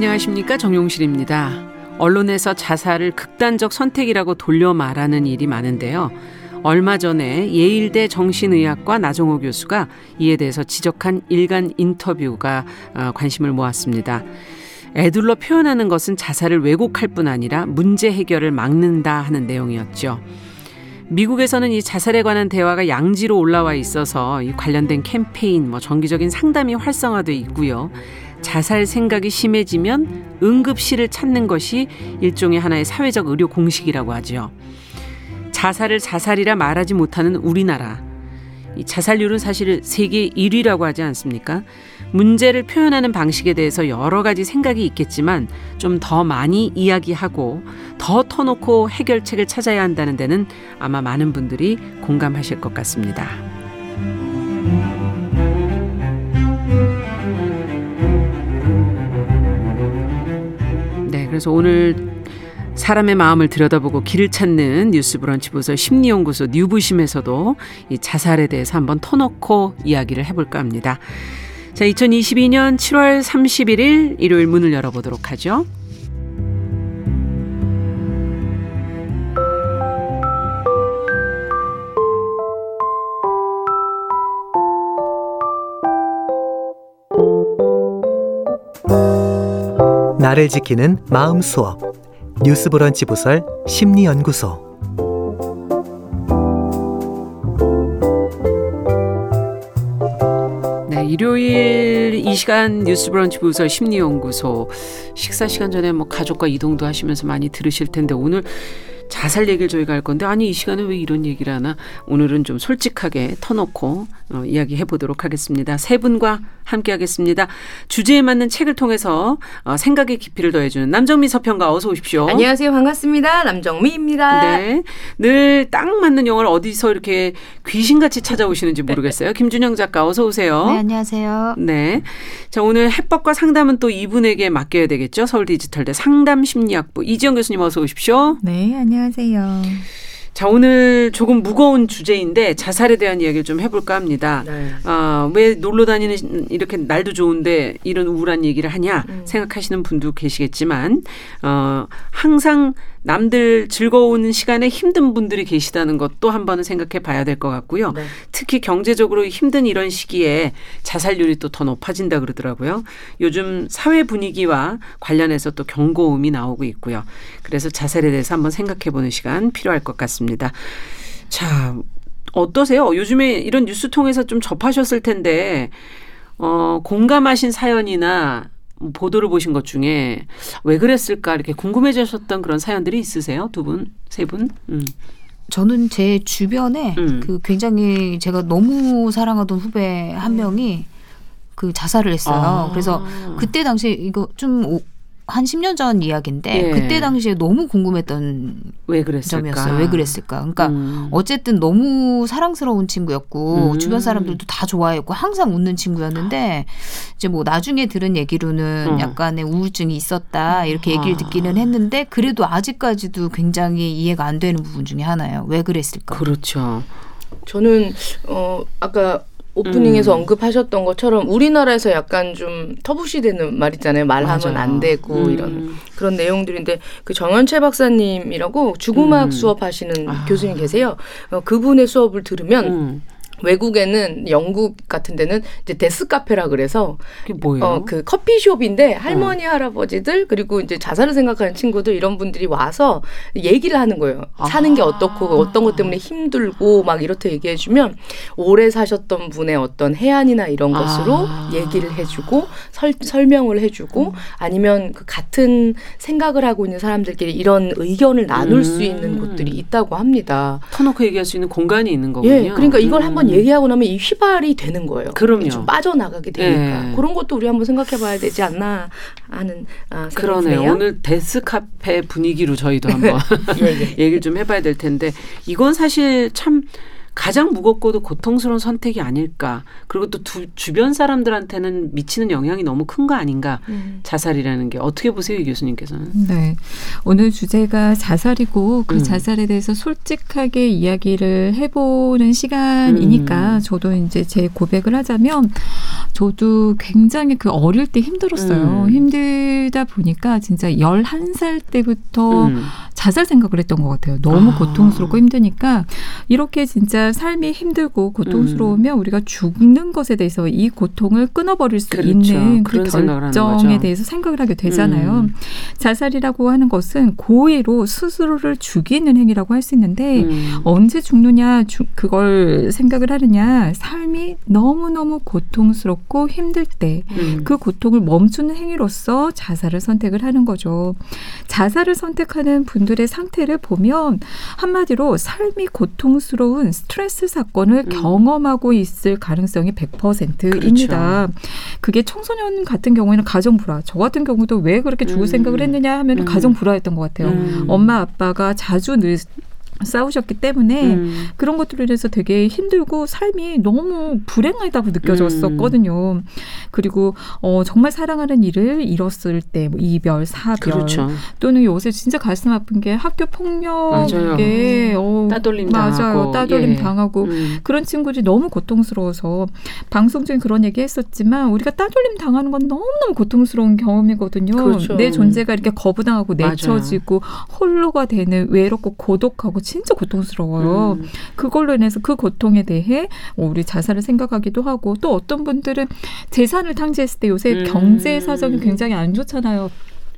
안녕하십니까 정용실입니다. 언론에서 자살을 극단적 선택이라고 돌려 말하는 일이 많은데요. 얼마 전에 예일대 정신의학과 나종호 교수가 이에 대해서 지적한 일간 인터뷰가 어, 관심을 모았습니다. 애둘러 표현하는 것은 자살을 왜곡할 뿐 아니라 문제 해결을 막는다 하는 내용이었죠. 미국에서는 이 자살에 관한 대화가 양지로 올라와 있어서 이 관련된 캠페인, 뭐 정기적인 상담이 활성화돼 있고요. 자살 생각이 심해지면 응급실을 찾는 것이 일종의 하나의 사회적 의료 공식이라고 하죠. 자살을 자살이라 말하지 못하는 우리나라. 이 자살률은 사실 세계 1위라고 하지 않습니까? 문제를 표현하는 방식에 대해서 여러 가지 생각이 있겠지만 좀 더 많이 이야기하고 더 터놓고 해결책을 찾아야 한다는 데는 아마 많은 분들이 공감하실 것 같습니다. 그래서 오늘 사람의 마음을 들여다보고 길을 찾는 뉴스 브런치 부서 심리연구소 뉴부심에서도 이 자살에 대해서 한번 터놓고 이야기를 해볼까 합니다. 자, 2022년 7월 31일 일요일 문을 열어보도록 하죠. 나를 지키는 마음 수업. 뉴스 브런치 부설 심리 연구소. 네, 일요일 이 시간 뉴스 브런치 부설 심리 연구소. 식사 시간 전에 뭐 가족과 이동도 하시면서 많이 들으실 텐데 오늘 자살 얘기를 저희가 할 건데 아니 이 시간에 왜 이런 얘기를 하나 오늘은 좀 솔직하게 터놓고 어, 이야기해 보도록 하겠습니다. 세 분과 함께 하겠습니다. 주제에 맞는 책을 통해서 어, 생각의 깊이를 더해주는 남정미 서평가 어서 오십시오. 안녕하세요. 반갑습니다. 남정미입니다. 네. 늘 딱 맞는 영화를 어디서 이렇게 귀신같이 찾아오시는지 모르겠어요. 김준영 작가 어서 오세요. 네, 안녕하세요. 네. 자, 오늘 해법과 상담은 또 이분에게 맡겨야 되겠죠. 서울 디지털대 상담심리학부 이지영 교수님 어서 오십시오. 네, 안녕 하세요. 자, 오늘 조금 무거운 주제인데 자살에 대한 이야기를 좀 해볼까 합니다. 네. 아, 왜 놀러 다니는 이렇게 날도 좋은데 이런 우울한 얘기를 하냐 음. 생각하시는 분도 계시겠지만, 어, 항상 남들 즐거운 시간에 힘든 분들이 계시다는 것도 한 번은 생각해 봐야 될 것 같고요. 네. 특히 경제적으로 힘든 이런 시기에 자살률이 또 더 높아진다 그러더라고요. 요즘 사회 분위기와 관련해서 또 경고음이 나오고 있고요. 그래서 자살에 대해서 한번 생각해 보는 시간 필요할 것 같습니다. 자, 어떠세요? 요즘에 이런 뉴스 통해서 좀 접하셨을 텐데, 어, 공감하신 사연이나 뭐 보도를 보신 것 중에 왜 그랬을까 이렇게 궁금해지셨던 그런 사연들이 있으세요? 두 분, 세 분? 음. 저는 제 주변에 음. 그 굉장히 제가 너무 사랑하던 후배 한 명이 그 자살을 했어요. 아. 그래서 그때 당시 이거 좀 한 10년 전 이야기인데 예. 그때 당시에 너무 궁금했던 왜 그랬을까? 점이었어요. 왜 그랬을까? 그러니까 음. 어쨌든 너무 사랑스러운 친구였고 음. 주변 사람들도 다 좋아했고 항상 웃는 친구였는데 이제 뭐 나중에 들은 얘기로는 음. 약간의 우울증이 있었다 이렇게 얘기를 아. 듣기는 했는데 그래도 아직까지도 굉장히 이해가 안 되는 부분 중에 하나예요. 왜 그랬을까? 그렇죠. 저는 어 아까 오프닝에서 음. 언급하셨던 것처럼 우리나라에서 약간 좀 터부시되는 말 있잖아요. 말하면. 안 되고 음. 이런 그런 내용들인데 그 정현채 박사님이라고 죽음학 음. 수업하시는 아. 교수님 계세요. 어, 그분의 수업을 들으면 음. 외국에는 영국 같은 데는 이제 데스 카페라 그래서 그게 뭐예요? 어, 그 커피숍인데 할머니 할아버지들 그리고 이제 자살을 생각하는 친구들 이런 분들이 와서 얘기를 하는 거예요. 사는 게 아. 어떻고 어떤 것 때문에 힘들고 막 이렇게 얘기해 주면 오래 사셨던 분의 어떤 해안이나 이런 것으로 아. 얘기를 해 주고 설, 설명을 해 주고 아니면 그 같은 생각을 하고 있는 사람들끼리 이런 의견을 나눌 수 음. 있는 곳들이 있다고 합니다. 터놓고 얘기할 수 있는 공간이 있는 거군요. 예, 그러니까 이걸 한번 음. 얘기하고 나면 이 휘발이 되는 거예요. 그럼요. 좀 빠져나가게 되니까 예. 그런 것도 우리 한번 생각해봐야 되지 않나 하는 아, 그러네요. 생각이네요. 오늘 데스 카페 분위기로 저희도 한번 예, 예. 얘기를 좀 해봐야 될 텐데 이건 사실 참 가장 무겁고도 고통스러운 선택이 아닐까. 그리고 또 두, 주변 사람들한테는 미치는 영향이 너무 큰 거 아닌가. 음. 자살이라는 게 어떻게 보세요, 이 교수님께서는? 네. 오늘 주제가 자살이고 그 음. 자살에 대해서 솔직하게 이야기를 해보는 시간이니까 음. 저도 이제 제 고백을 하자면 저도 굉장히 그 어릴 때 힘들었어요. 음. 힘들다 보니까 진짜 11살 때부터 음. 자살 생각을 했던 것 같아요. 너무 아. 고통스럽고 힘드니까 이렇게 진짜 삶이 힘들고 고통스러우면 우리가 죽는 것에 대해서 이 고통을 끊어버릴 수 그렇죠. 있는 그 결정에. 대해서 생각을 하게 되잖아요. 음. 자살이라고 하는 것은 고의로 스스로를 죽이는 행위라고 할 수 있는데 음. 언제 죽느냐 주- 그걸 생각을 하느냐 삶이 너무너무 고통스럽고 힘들 때 음. 그 고통을 멈추는 행위로서 자살을 선택을 하는 거죠. 자살을 선택하는 분들 의 상태를 보면 한마디로 삶이 고통스러운 스트레스 사건을 음. 경험하고 있을 가능성이 100%입니다. 그렇죠. 그게 청소년 같은 경우에는 가정 불화. 저 같은 경우도 왜 그렇게 죽을 음. 생각을 했느냐 하면 음. 가정 불화였던 것 같아요. 음. 엄마 아빠가 자주 늘 싸우셨기 때문에 음. 그런 것들로 인해서 되게 힘들고 삶이 너무 불행하다고 느껴졌었거든요. 그리고 어, 정말 사랑하는 일을 잃었을 때 뭐 이별, 사별 그렇죠. 또는 요새 진짜 가슴 아픈 게 학교 폭력에 어, 따돌림 맞아요. 당하고. 따돌림 예. 당하고 음. 그런 친구들이 너무 고통스러워서 방송 중에 그런 얘기 했었지만 우리가 따돌림 당하는 건 너무너무 고통스러운 경험이거든요. 그렇죠. 내 존재가 이렇게 거부당하고 맞아요. 내쳐지고 홀로가 되는 외롭고 고독하고 진짜 고통스러워요. 음. 그걸로 인해서 그 고통에 대해 어, 우리 자살을 생각하기도 하고 또 어떤 분들은 재산을 탕지했을 때 요새 음. 경제 사정이 굉장히 안 좋잖아요.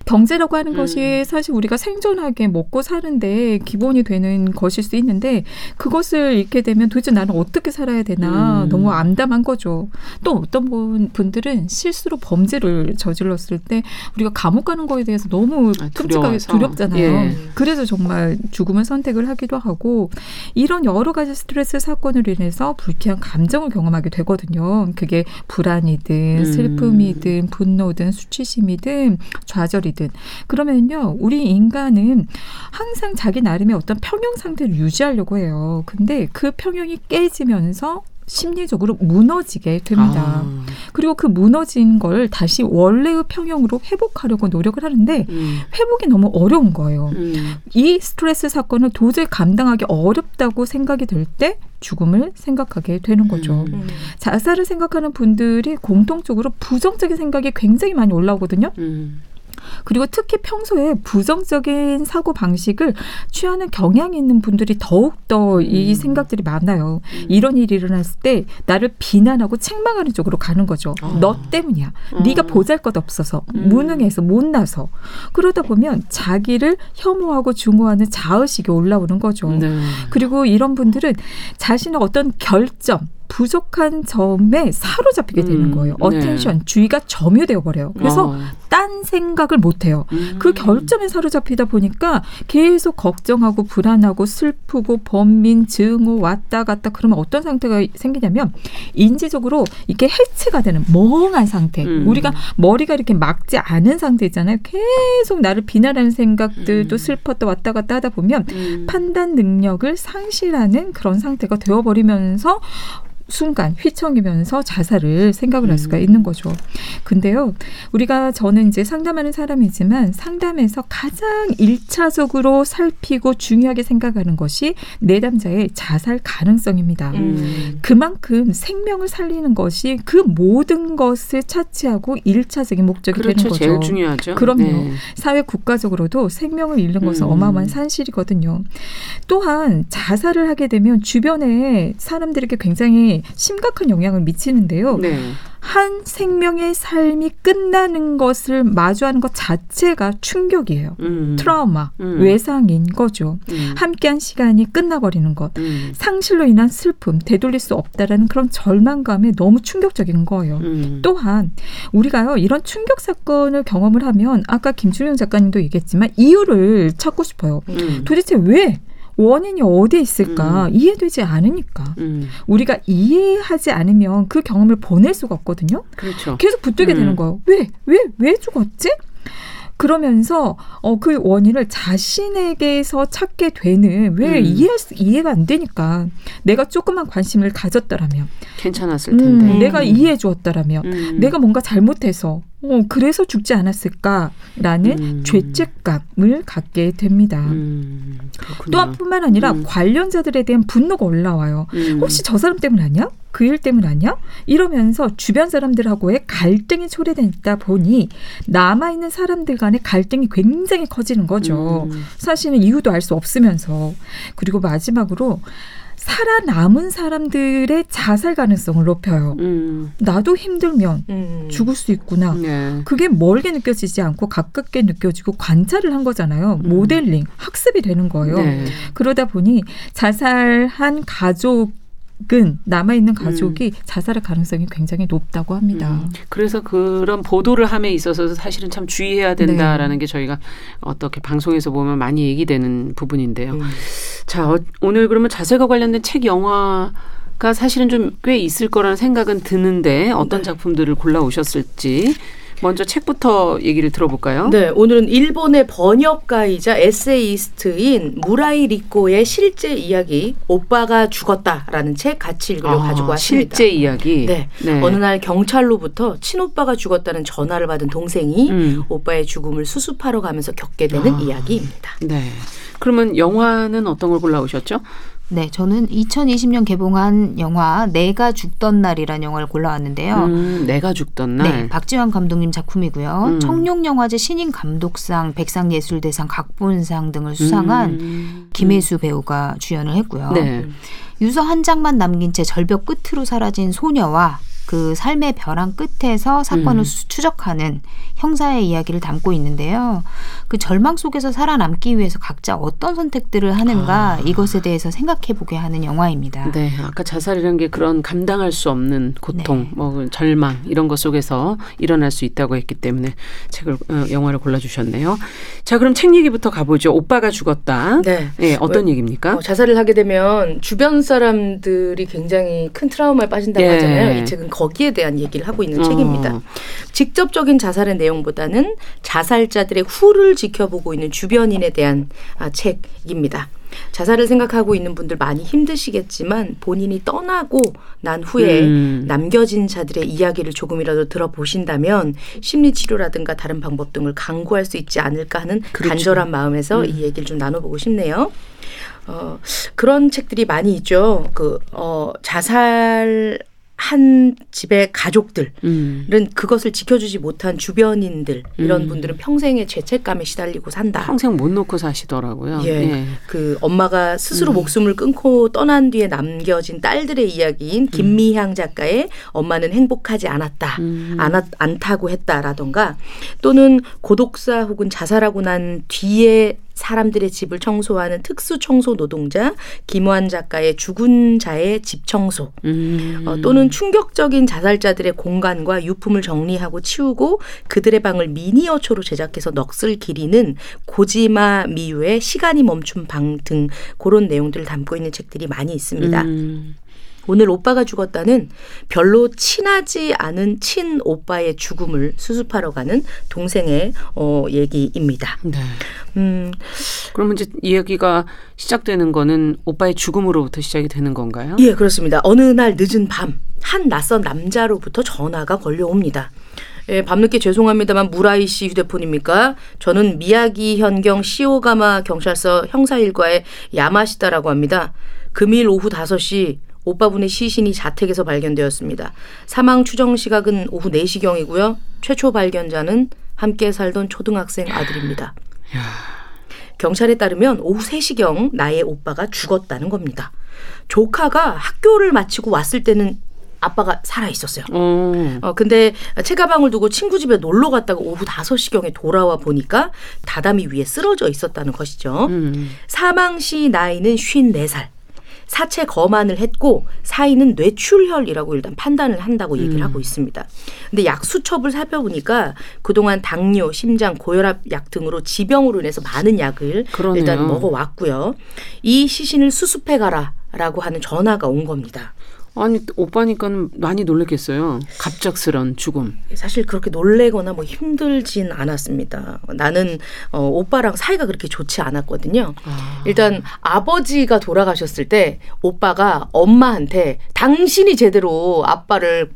경제라고 하는 음. 것이 사실 우리가 생존하게 먹고 사는데 기본이 되는 것일 수 있는데 그것을 잃게 되면 도대체 나는 어떻게 살아야 되나 음. 너무 암담한 거죠. 또 어떤 분, 분들은 실수로 범죄를 저질렀을 때 우리가 감옥 가는 거에 대해서 너무 아, 끔찍하게. 두렵잖아요. 예. 그래서 정말 죽음을 선택을 하기도 하고 이런 여러 가지 스트레스 사건으로 인해서 불쾌한 감정을 경험하게 되거든요. 그게 불안이든 음. 슬픔이든 분노든 수치심이든 좌절이 든 그러면요 우리 인간은 항상 자기 나름의 어떤 평형 상태를 유지하려고 해요. 근데 그 평형이 깨지면서 심리적으로 무너지게 됩니다. 아. 그리고 그 무너진 걸 다시 원래의 평형으로 회복하려고 노력을 하는데 음. 회복이 너무 어려운 거예요. 음. 이 스트레스 사건을 도저히 감당하기 어렵다고 생각이 될때 죽음을 생각하게 되는 거죠. 음. 음. 자살을 생각하는 분들이 공통적으로 부정적인 생각이 굉장히 많이 올라오거든요. 음. 그리고 특히 평소에 부정적인 사고 방식을 취하는 경향이 있는 분들이 더욱 더 이 음. 생각들이 많아요. 음. 이런 일이 일어났을 때 나를 비난하고 책망하는 쪽으로 가는 거죠. 어. 너 때문이야. 어. 네가 보잘것없어서 음. 무능해서 못나서 그러다 보면 자기를 혐오하고 증오하는 자의식이 올라오는 거죠. 네. 그리고 이런 분들은 자신의 어떤 결점 부족한 점에 사로잡히게 되는 음, 거예요. 네. attention, 주의가 점유되어 버려요. 그래서 어. 딴 생각을 못 해요. 음. 그 결점에 사로잡히다 보니까 계속 걱정하고 불안하고 슬프고 번민, 증오 왔다 갔다 그러면 어떤 상태가 생기냐면 인지적으로 이렇게 해체가 되는 멍한 상태. 음. 우리가 머리가 이렇게 막지 않은 상태 있잖아요. 계속 나를 비난하는 생각들도 음. 슬펐다 왔다 갔다 하다 보면 음. 판단 능력을 상실하는 그런 상태가 되어버리면서 순간 휘청이면서 자살을 생각을 할 수가 음. 있는 거죠. 근데요, 우리가 저는 이제 상담하는 사람이지만 상담에서 가장 일차적으로 살피고 중요하게 생각하는 것이 내담자의 자살 가능성입니다. 음. 그만큼 생명을 살리는 것이 그 모든 것을 차치하고 일차적인 목적이 그렇죠. 되는 거죠. 제일 중요하죠. 그럼요. 네. 사회 국가적으로도 생명을 잃는 것은 음. 어마어마한 산실이거든요. 또한 자살을 하게 되면 주변에 사람들에게 굉장히 심각한 영향을 미치는데요. 네. 한 생명의 삶이 끝나는 것을 마주하는 것 자체가 충격이에요. 음. 트라우마, 음. 외상인 거죠. 음. 함께한 시간이 끝나버리는 것. 음. 상실로 인한 슬픔, 되돌릴 수 없다라는 그런 절망감에 너무 충격적인 거예요. 음. 또한 우리가요 이런 충격 사건을 경험을 하면 아까 김준영 작가님도 얘기했지만 이유를 찾고 싶어요. 음. 도대체 왜 원인이 어디에 있을까 이해되지 않으니까 음. 우리가 이해하지 않으면 그 경험을 보낼 수가 없거든요. 그렇죠. 계속 붙들게 음. 되는 거예요. 왜 왜 왜 죽었지? 그러면서 어 그 원인을 자신에게서 찾게 되는 왜 음. 이해 이해가 안 되니까 내가 조금만 관심을 가졌더라면 괜찮았을 음, 텐데. 내가 이해해 주었더라면 음. 내가 뭔가 잘못해서 어, 그래서 죽지 않았을까라는 음. 죄책감을 갖게 됩니다. 음. 또한 뿐만 아니라 음. 관련자들에 대한 분노가 올라와요. 음. 혹시 저 사람 때문 아니야? 그 일 때문 아니야? 이러면서 주변 사람들하고의 갈등이 초래되다 보니 남아있는 사람들 간의 갈등이 굉장히 커지는 거죠. 음. 사실은 이유도 알 수 없으면서. 그리고 마지막으로 살아남은 사람들의 자살 가능성을 높여요. 음. 나도 힘들면 음. 죽을 수 있구나. 네. 그게 멀게 느껴지지 않고 가깝게 느껴지고 관찰을 한 거잖아요. 음. 모델링, 학습이 되는 거예요. 네. 그러다 보니 자살한 가족 은 남아 있는 가족이 자살할 가능성이 굉장히 높다고 합니다. 음. 그래서 그런 보도를 함에 있어서 사실은 참 주의해야 된다라는 게 저희가 어떻게 방송에서 보면 많이 얘기되는 부분인데요. 음. 자, 어, 오늘 그러면 자살과 관련된 책 영화 가 사실은 좀 꽤 있을 거라는 생각은 드는데 어떤 네. 작품들을 골라 오셨을지 먼저 책부터 얘기를 들어볼까요? 네, 오늘은 일본의 번역가이자 에세이스트인 무라이 리코의 실제 이야기 오빠가 죽었다라는 책 같이 읽으려고 아, 가지고 왔습니다. 실제 이야기. 네. 어느 날 경찰로부터 친오빠가 죽었다는 전화를 받은 동생이 음. 오빠의 죽음을 수습하러 가면서 겪게 되는 아. 이야기입니다. 네. 그러면 영화는 어떤 걸 골라 오셨죠? 네, 저는 2020년 개봉한 영화 내가 죽던 날이라는 영화를 골라왔는데요. 음, 내가 죽던 날. 네, 박지환 감독님 작품이고요. 음. 청룡영화제 신인 감독상, 백상예술대상, 각본상 등을 수상한 음. 김혜수 배우가 주연을 했고요. 네. 유서 한 장만 남긴 채 절벽 끝으로 사라진 소녀와 그 삶의 벼랑 끝에서 사건을 음. 수- 추적하는 형사의 이야기를 담고 있는데요. 그 절망 속에서 살아남기 위해서 각자 어떤 선택들을 하는가 아. 이것에 대해서 생각해 보게 하는 영화입니다. 네, 아까 자살이라는 게 그런 감당할 수 없는 고통, 네. 뭐 절망 이런 것 속에서 일어날 수 있다고 했기 때문에 책을 어, 영화를 골라 주셨네요. 자, 그럼 책 얘기부터 가보죠. 오빠가 죽었다. 네. 예, 어떤 얘기입니까? 어, 자살을 하게 되면 주변 사람들이 굉장히 큰 트라우마에 빠진다고 예. 하잖아요. 이 책은 거기에 대한 얘기를 하고 있는 어. 책입니다. 직접적인 자살의 내용보다는 자살자들의 후를 지켜보고 있는 주변인에 대한 아, 책입니다. 자살을 생각하고 있는 분들 많이 힘드시겠지만 본인이 떠나고 난 후에 음. 남겨진 자들의 이야기를 조금이라도 들어보신다면 심리 치료라든가 다른 방법 등을 강구할 수 있지 않을까 하는 그렇죠. 간절한 마음에서 음. 이 얘기를 좀 나눠보고 싶네요. 어, 그런 책들이 많이 있죠. 그, 어, 자살 한 집의 가족들은 음. 그것을 지켜주지 못한 주변인들 이런 음. 분들은 평생의 죄책감에 시달리고 산다. 평생 못 놓고 사시더라고요. 예. 그 엄마가 스스로 음. 목숨을 끊고 떠난 뒤에 남겨진 딸들의 이야기인 김미향 작가의 엄마는 행복하지 않았다. 음. 않았, 않다고 했다라던가 또는 고독사 혹은 자살하고 난 뒤에 사람들의 집을 청소하는 특수 청소 노동자 김환 작가의 죽은 자의 집 청소 음. 어, 또는 충격적인 자살자들의 공간과 유품을 정리하고 치우고 그들의 방을 미니어처로 제작해서 넋을 기리는 고지마 미유의 시간이 멈춘 방 등 그런 내용들을 담고 있는 책들이 많이 있습니다. 음. 오늘 오빠가 죽었다는 별로 친하지 않은 친 오빠의 죽음을 수습하러 가는 동생의 어, 얘기입니다. 네. 음, 그러면 이제 이야기가 시작되는 거는 오빠의 죽음으로부터 시작이 되는 건가요? 예, 그렇습니다. 어느 날 늦은 밤, 한 낯선 남자로부터 전화가 걸려옵니다. 예, 밤늦게 죄송합니다만 무라이 씨 휴대폰입니까? 저는 미야기 현경 시오가마 경찰서 형사 일과의 야마시다라고 합니다. 금일 오후 5시 오빠분의 시신이 자택에서 발견되었습니다. 사망 추정 시각은 오후 4시경이고요. 최초 발견자는 함께 살던 초등학생 아들입니다. 경찰에 따르면 오후 3시경 나의 오빠가 죽었다는 겁니다. 조카가 학교를 마치고 왔을 때는 아빠가 살아 있었어요. 어. 어, 근데 책가방을 두고 친구 집에 놀러 갔다가 오후 5시경에 돌아와 보니까 다다미 위에 쓰러져 있었다는 것이죠. 음. 사망 시 나이는 54살. 사체 검안을 했고 사인은 뇌출혈이라고 일단 판단을 한다고 얘기를 음. 하고 있습니다. 근데 약 수첩을 살펴보니까 그동안 당뇨, 심장, 고혈압 약 등으로 지병으로 인해서 많은 약을 그러네요. 일단 먹어왔고요. 이 시신을 수습해 가라 라고 하는 전화가 온 겁니다. 아니 오빠니까는 많이 놀랬겠어요. 갑작스런 죽음. 사실 그렇게 놀래거나 뭐 힘들진 않았습니다. 나는 어, 오빠랑 사이가 그렇게 좋지 않았거든요. 아. 일단 아버지가 돌아가셨을 때 오빠가 엄마한테 당신이 제대로 아빠를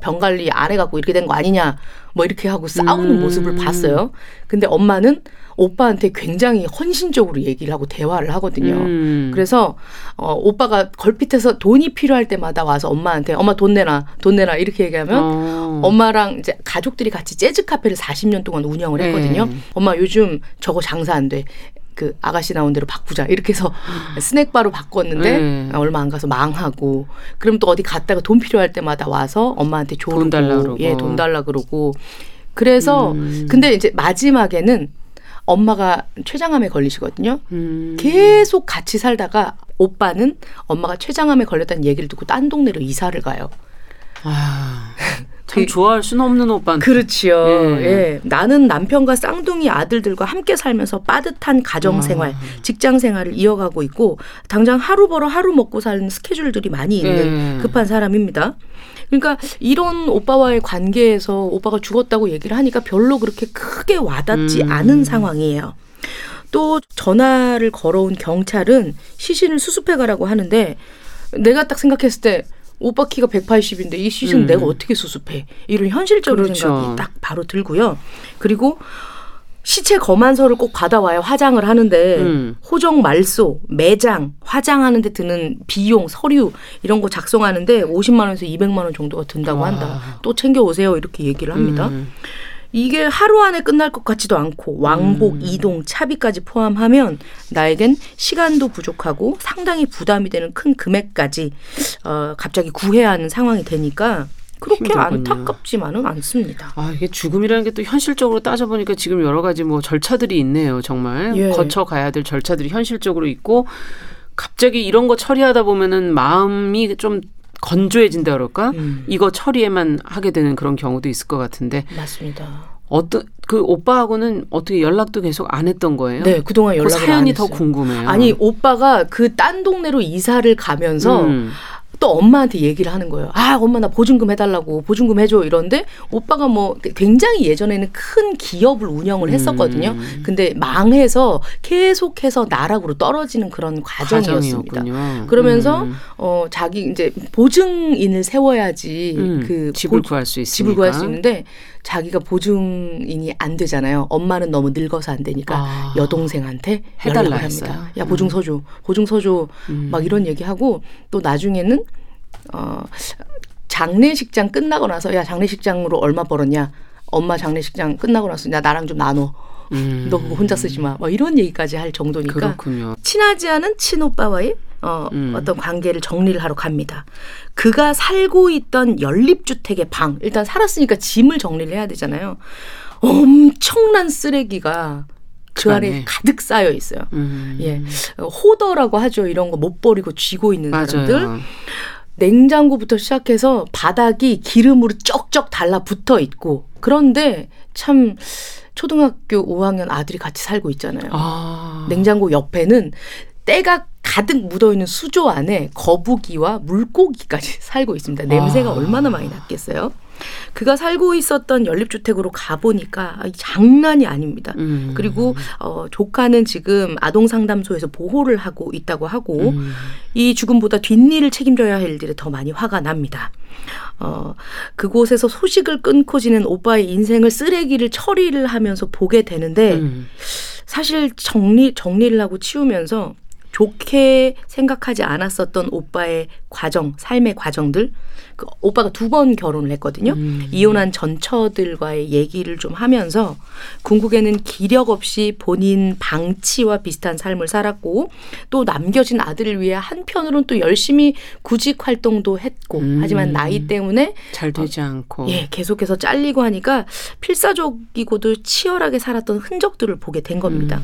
병 관리 안 해갖고 이렇게 된 거 아니냐 뭐 이렇게 하고 싸우는 음. 모습을 봤어요. 근데 엄마는 오빠한테 굉장히 헌신적으로 얘기를 하고 대화를 하거든요. 음. 그래서 어, 오빠가 걸핏해서 돈이 필요할 때마다 와서 엄마한테 엄마 돈 내놔 돈 내놔 이렇게 얘기하면 어. 엄마랑 이제 가족들이 같이 재즈 카페를 40년 동안 운영을 했거든요. 네. 엄마 요즘 저거 장사 안 돼. 그 아가씨 나온 대로 바꾸자 이렇게 해서 스낵바로 바꿨는데 네. 얼마 안 가서 망하고 그럼 또 어디 갔다가 돈 필요할 때마다 와서 엄마한테 조르고 돈 달라 그러고. 예, 돈 달라 그러고 그래서 음. 근데 이제 마지막에는 엄마가 췌장암에 걸리시거든요. 음. 계속 같이 살다가 오빠는 엄마가 췌장암에 걸렸다는 얘기를 듣고 딴 동네로 이사를 가요. 아, 참 그- 좋아할 수는 없는 오빠한테. 그렇지요. 예. 예. 나는 남편과 쌍둥이 아들들과 함께 살면서 빠듯한 가정 생활, 직장 생활을 이어가고 있고 당장 하루 벌어 하루 먹고 사는 스케줄들이 많이 있는 예. 급한 사람입니다. 그러니까 이런 오빠와의 관계에서 오빠가 죽었다고 얘기를 하니까 별로 그렇게 크게 와닿지 음. 않은 상황이에요. 또 전화를 걸어온 경찰은 시신을 수습해 가라고 하는데 내가 딱 생각했을 때 오빠 키가 180인데 이 시신 음. 내가 어떻게 수습해? 이런 현실적인 그렇죠. 생각이 딱 바로 들고요. 그리고 시체 검안서를 꼭 받아와야 화장을 하는데 음. 호적 말소, 매장, 화장하는데 드는 비용, 서류 이런 거 작성하는데 50만 원에서 200만 원 정도가 든다고 와. 한다. 또 챙겨 오세요 이렇게 얘기를 합니다. 음. 이게 하루 안에 끝날 것 같지도 않고 왕복, 음. 이동, 차비까지 포함하면 나에겐 시간도 부족하고 상당히 부담이 되는 큰 금액까지 어, 갑자기 구해야 하는 상황이 되니까 그렇게 힘들군요. 안타깝지만은 않습니다. 아, 이게 죽음이라는 게 또 현실적으로 따져보니까 지금 여러 가지 뭐 절차들이 있네요, 정말. 예. 거쳐 가야 될 절차들이 현실적으로 있고, 갑자기 이런 거 처리하다 보면은 마음이 좀 건조해진다 그럴까? 음. 이거 처리에만 하게 되는 그런 경우도 있을 것 같은데, 맞습니다. 어떤, 그 오빠하고는 어떻게 연락도 계속 안 했던 거예요? 네, 그동안 그 연락을 안 사연이 더. 궁금해요. 아니 오빠가 그 딴 동네로 이사를 가면서 음. 또 엄마한테 얘기를 하는 거예요. 아, 엄마 나 보증금 해달라고 보증금 해줘 이런데 오빠가 뭐 굉장히 예전에는 큰 기업을 운영을 했었거든요. 음. 근데 망해서 계속해서 나락으로 떨어지는 그런 과정이었습니다. 과정이었군요. 그러면서 음. 어 자기 이제 보증인을 세워야지 음, 그 집을 보- 구할 수 있으니까. 집을 구할 수 있는데 자기가 보증인이 안 되잖아요. 엄마는 너무 늙어서 안 되니까 아. 여동생한테 해달라. 합니다. 야 보증 서 줘, 보증 서 줘, 음. 막 이런 얘기하고 또 나중에는 어 장례식장 끝나고 나서 야 장례식장으로 얼마 벌었냐? 엄마 장례식장 끝나고 나서 야 나랑 좀 나눠. 음. 너 그거 혼자 쓰지 마. 막 이런 얘기까지 할 정도니까 그렇군요. 친하지 않은 친오빠와의 어, 음. 어떤 관계를 정리를 하러 갑니다. 그가 살고 있던 연립주택의 방, 일단 살았으니까 짐을 정리를 해야 되잖아요. 엄청난 쓰레기가 그, 그 안에 안에. 가득 쌓여 있어요. 음. 예. 어, 호더라고 하죠. 이런 거 못 버리고 쥐고 있는 사람들. 맞아요. 냉장고부터 시작해서 바닥이 기름으로 쩍쩍 달라붙어 있고 그런데 참 초등학교 5학년 아들이 같이 살고 있잖아요. 아. 냉장고 옆에는 때가 가득 묻어있는 수조 안에 거북이와 물고기까지 살고 있습니다. 냄새가 아. 얼마나 많이 났겠어요? 그가 살고 있었던 연립주택으로 가보니까 아, 장난이 아닙니다. 음. 그리고 어, 조카는 지금 아동상담소에서 보호를 하고 있다고 하고 음. 이 죽음보다 뒷일을 책임져야 할 일들에 더 많이 화가 납니다. 어, 그곳에서 소식을 끊고 지낸 오빠의 인생을 쓰레기를 처리를 하면서 보게 되는데 음. 사실 정리 정리를 하고 치우면서 좋게 생각하지 않았었던 오빠의 과정, 삶의 과정들. 그 오빠가 두 번 결혼을 했거든요. 음. 이혼한 전처들과의 얘기를 좀 하면서 궁극에는 기력 없이 본인 방치와 비슷한 삶을 살았고 또 남겨진 아들을 위해 한편으로는 또 열심히 구직 활동도 했고 음. 하지만 나이 때문에 잘 되지 않고. 예, 계속해서 잘리고 하니까 필사적이고도 치열하게 살았던 흔적들을 보게 된 겁니다.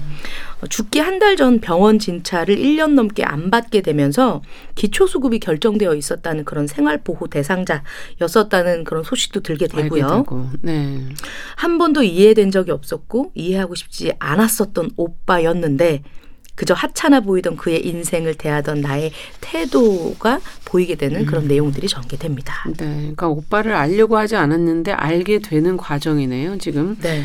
어, 죽기 한 달 전 병원 진찰을 1년 넘게 안 받게 되면서 기초수급이 결정되어 있었다는 그런 생활보호 대상 자였었다는 그런 소식도 들게 되고요. 되고. 네. 한 번도 이해된 적이 없었고 이해하고 싶지 않았었던 오빠였는데 그저 하찮아 보이던 그의 인생을 대하던 나의 태도가 보이게 되는 음. 그런 내용들이 전개됩니다. 네, 그러니까 오빠를 알려고 하지 않았는데 알게 되는 과정이네요. 지금 네.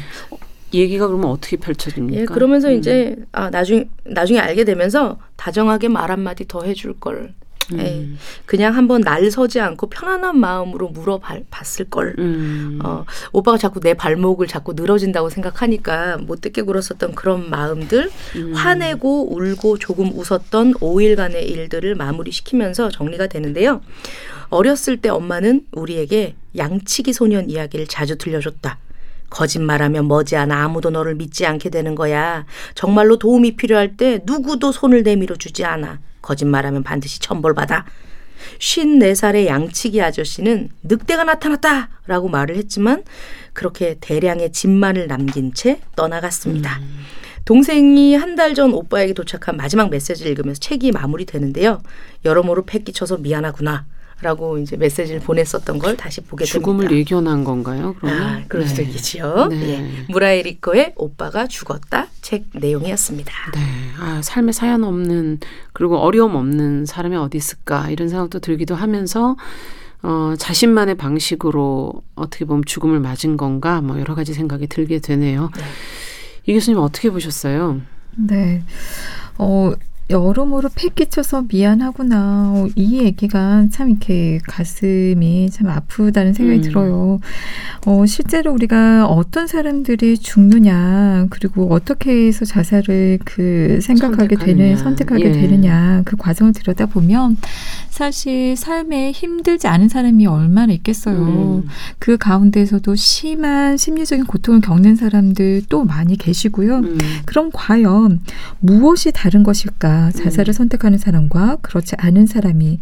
얘기가 그러면 어떻게 펼쳐집니까? 예, 그러면서 음. 이제 아 나중 나중에 알게 되면서 다정하게 말 한마디 더 해줄 걸. 에이, 음. 그냥 한번 날 서지 않고 편안한 마음으로 물어봤을 걸. 음. 어, 오빠가 자꾸 내 발목을 자꾸 늘어진다고 생각하니까 못 듣게 굴었었던 그런 마음들, 음. 화내고 울고 조금 웃었던 5일간의 일들을 마무리시키면서 정리가 되는데요. 어렸을 때 엄마는 우리에게 양치기 소년 이야기를 자주 들려줬다. 거짓말하면 머지않아 아무도 너를 믿지 않게 되는 거야. 정말로 도움이 필요할 때 누구도 손을 내밀어 주지 않아. 거짓말하면 반드시 천벌받아. 54살의 양치기 아저씨는 늑대가 나타났다! 라고 말을 했지만 그렇게 대량의 짐만을 남긴 채 떠나갔습니다. 동생이 한 달 전 오빠에게 도착한 마지막 메시지를 읽으면서 책이 마무리되는데요. 여러모로 패기쳐서 미안하구나. 라고 이제 메시지를 보냈었던 걸 다시 보게 죽음을 됩니다. 예견한 건가요? 그러면 아, 그럴 수도 네. 있지요. 네. 예. 무라에리코의 오빠가 죽었다 책 내용이었습니다. 네, 아, 삶에 사연 없는 그리고 어려움 없는 사람이 어디 있을까 이런 생각도 들기도 하면서 어, 자신만의 방식으로 어떻게 보면 죽음을 맞은 건가 뭐 여러 가지 생각이 들게 되네요. 네. 이 교수님 어떻게 보셨어요? 네. 어, 여러모로 패기쳐서 미안하구나. 어, 이 얘기가 참 이렇게 가슴이 참 아프다는 생각이 음. 들어요. 어, 실제로 우리가 어떤 사람들이 죽느냐, 그리고 어떻게 해서 자살을 그 생각하게 선택하느냐. 되는, 선택하게 예. 되느냐, 그 과정을 들여다보면 사실 삶에 힘들지 않은 사람이 얼마나 있겠어요. 음. 그 가운데서도 심한 심리적인 고통을 겪는 사람들 또 많이 계시고요. 음. 그럼 과연 무엇이 다른 것일까? 자살을 선택하는 사람과 그렇지 않은 사람이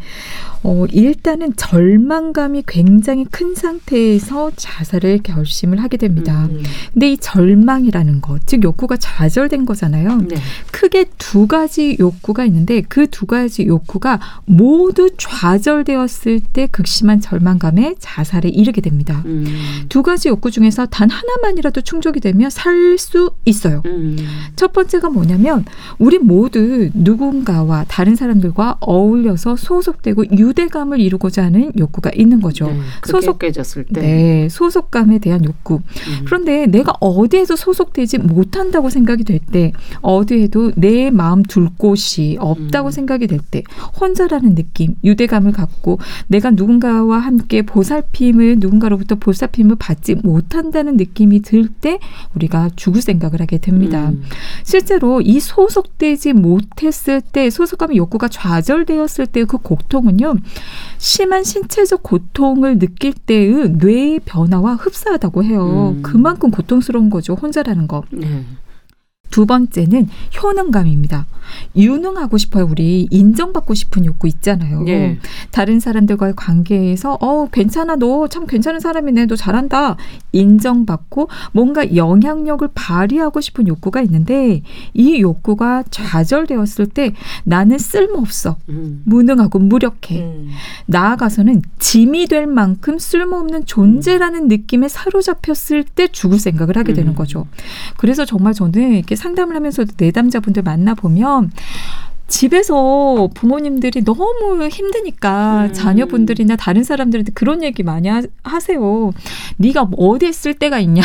어, 일단은 절망감이 굉장히 큰 상태에서 자살을 결심을 하게 됩니다. 음. 근데 이 절망이라는 것, 즉 욕구가 좌절된 거잖아요. 네. 크게 두 가지 욕구가 있는데 그 두 가지 욕구가 모두 좌절되었을 때 극심한 절망감에 자살에 이르게 됩니다. 음. 두 가지 욕구 중에서 단 하나만이라도 충족이 되면 살 수 있어요. 음. 첫 번째가 뭐냐면 우리 모두 누군가와 다른 사람들과 어울려서 소속되고 유대감을 이루고자 하는 욕구가 있는 거죠. 네. 소속- 소속 깨졌을 때. 네, 소속감에 대한 욕구. 음. 그런데 내가 어디에도 소속되지 못한다고 생각이 될 때, 어디에도 내 마음 둘 곳이 없다고 음. 생각이 될 때, 혼자라는 느낌, 유대감을 갖고 내가 누군가와 함께 보살핌을, 누군가로부터 보살핌을 받지 못한다는 느낌이 들 때, 우리가 죽을 생각을 하게 됩니다. 음. 실제로 이 소속되지 못했을 때, 소속감의 욕구가 좌절되었을 때 그 고통은요, 심한 신체적 고통을 느낄 때의 뇌의 변화와 흡사하다고 해요. 음. 그만큼 고통스러운 거죠, 혼자라는 거. 네. 두 번째는 효능감입니다. 유능하고 싶어요. 우리 인정받고 싶은 욕구 있잖아요. 예. 다른 사람들과의 관계에서 어 괜찮아 너 참 괜찮은 사람이네 너 잘한다 인정받고 뭔가 영향력을 발휘하고 싶은 욕구가 있는데 이 욕구가 좌절되었을 때 나는 쓸모없어 음. 무능하고 무력해 음. 나아가서는 짐이 될 만큼 쓸모없는 존재라는 느낌에 사로잡혔을 때 죽을 생각을 하게 되는 음. 거죠. 그래서 정말 저는 이렇게 상 담을 하면서도 내담자분들 만나 보면 집에서 부모님들이 너무 힘드니까 음. 자녀분들이나 다른 사람들한테 그런 얘기 많이 하, 하세요. 네가 뭐 어디에 쓸 데가 있냐.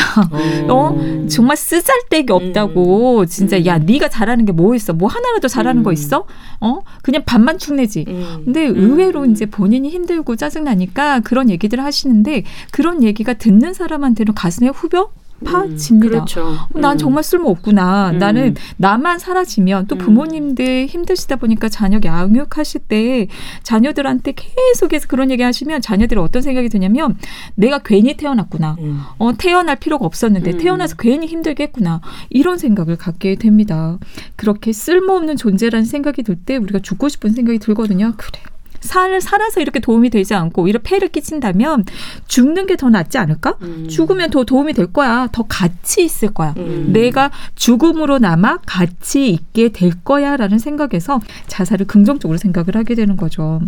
어? 정말 쓰잘데기 없다고 진짜 음. 야 네가 잘하는 게 뭐 있어? 뭐 하나라도 잘하는 거 음. 있어? 어? 그냥 반만 축내지. 음. 근데 음. 의외로 이제 본인이 힘들고 짜증 나니까 그런 얘기들을 하시는데 그런 얘기가 듣는 사람한테는 가슴에 후벼 파집니다. 그렇죠. 난 음. 정말 쓸모 없구나. 음. 나는 나만 사라지면 또 음. 부모님들 힘드시다 보니까 자녀 양육하실 때 자녀들한테 계속해서 그런 얘기 하시면 자녀들이 어떤 생각이 드냐면 내가 괜히 태어났구나. 음. 어, 태어날 필요가 없었는데 음. 태어나서 괜히 힘들게 했구나. 이런 생각을 갖게 됩니다. 그렇게 쓸모없는 존재라는 생각이 들 때 우리가 죽고 싶은 생각이 들거든요. 그래. 살, 살아서 이렇게 도움이 되지 않고 오히려 폐를 끼친다면 죽는 게 더 낫지 않을까? 음. 죽으면 더 도움이 될 거야. 더 가치 있을 거야. 음. 내가 죽음으로 남아 가치 있게 될 거야 라는 생각에서 자살을 긍정적으로 생각을 하게 되는 거죠.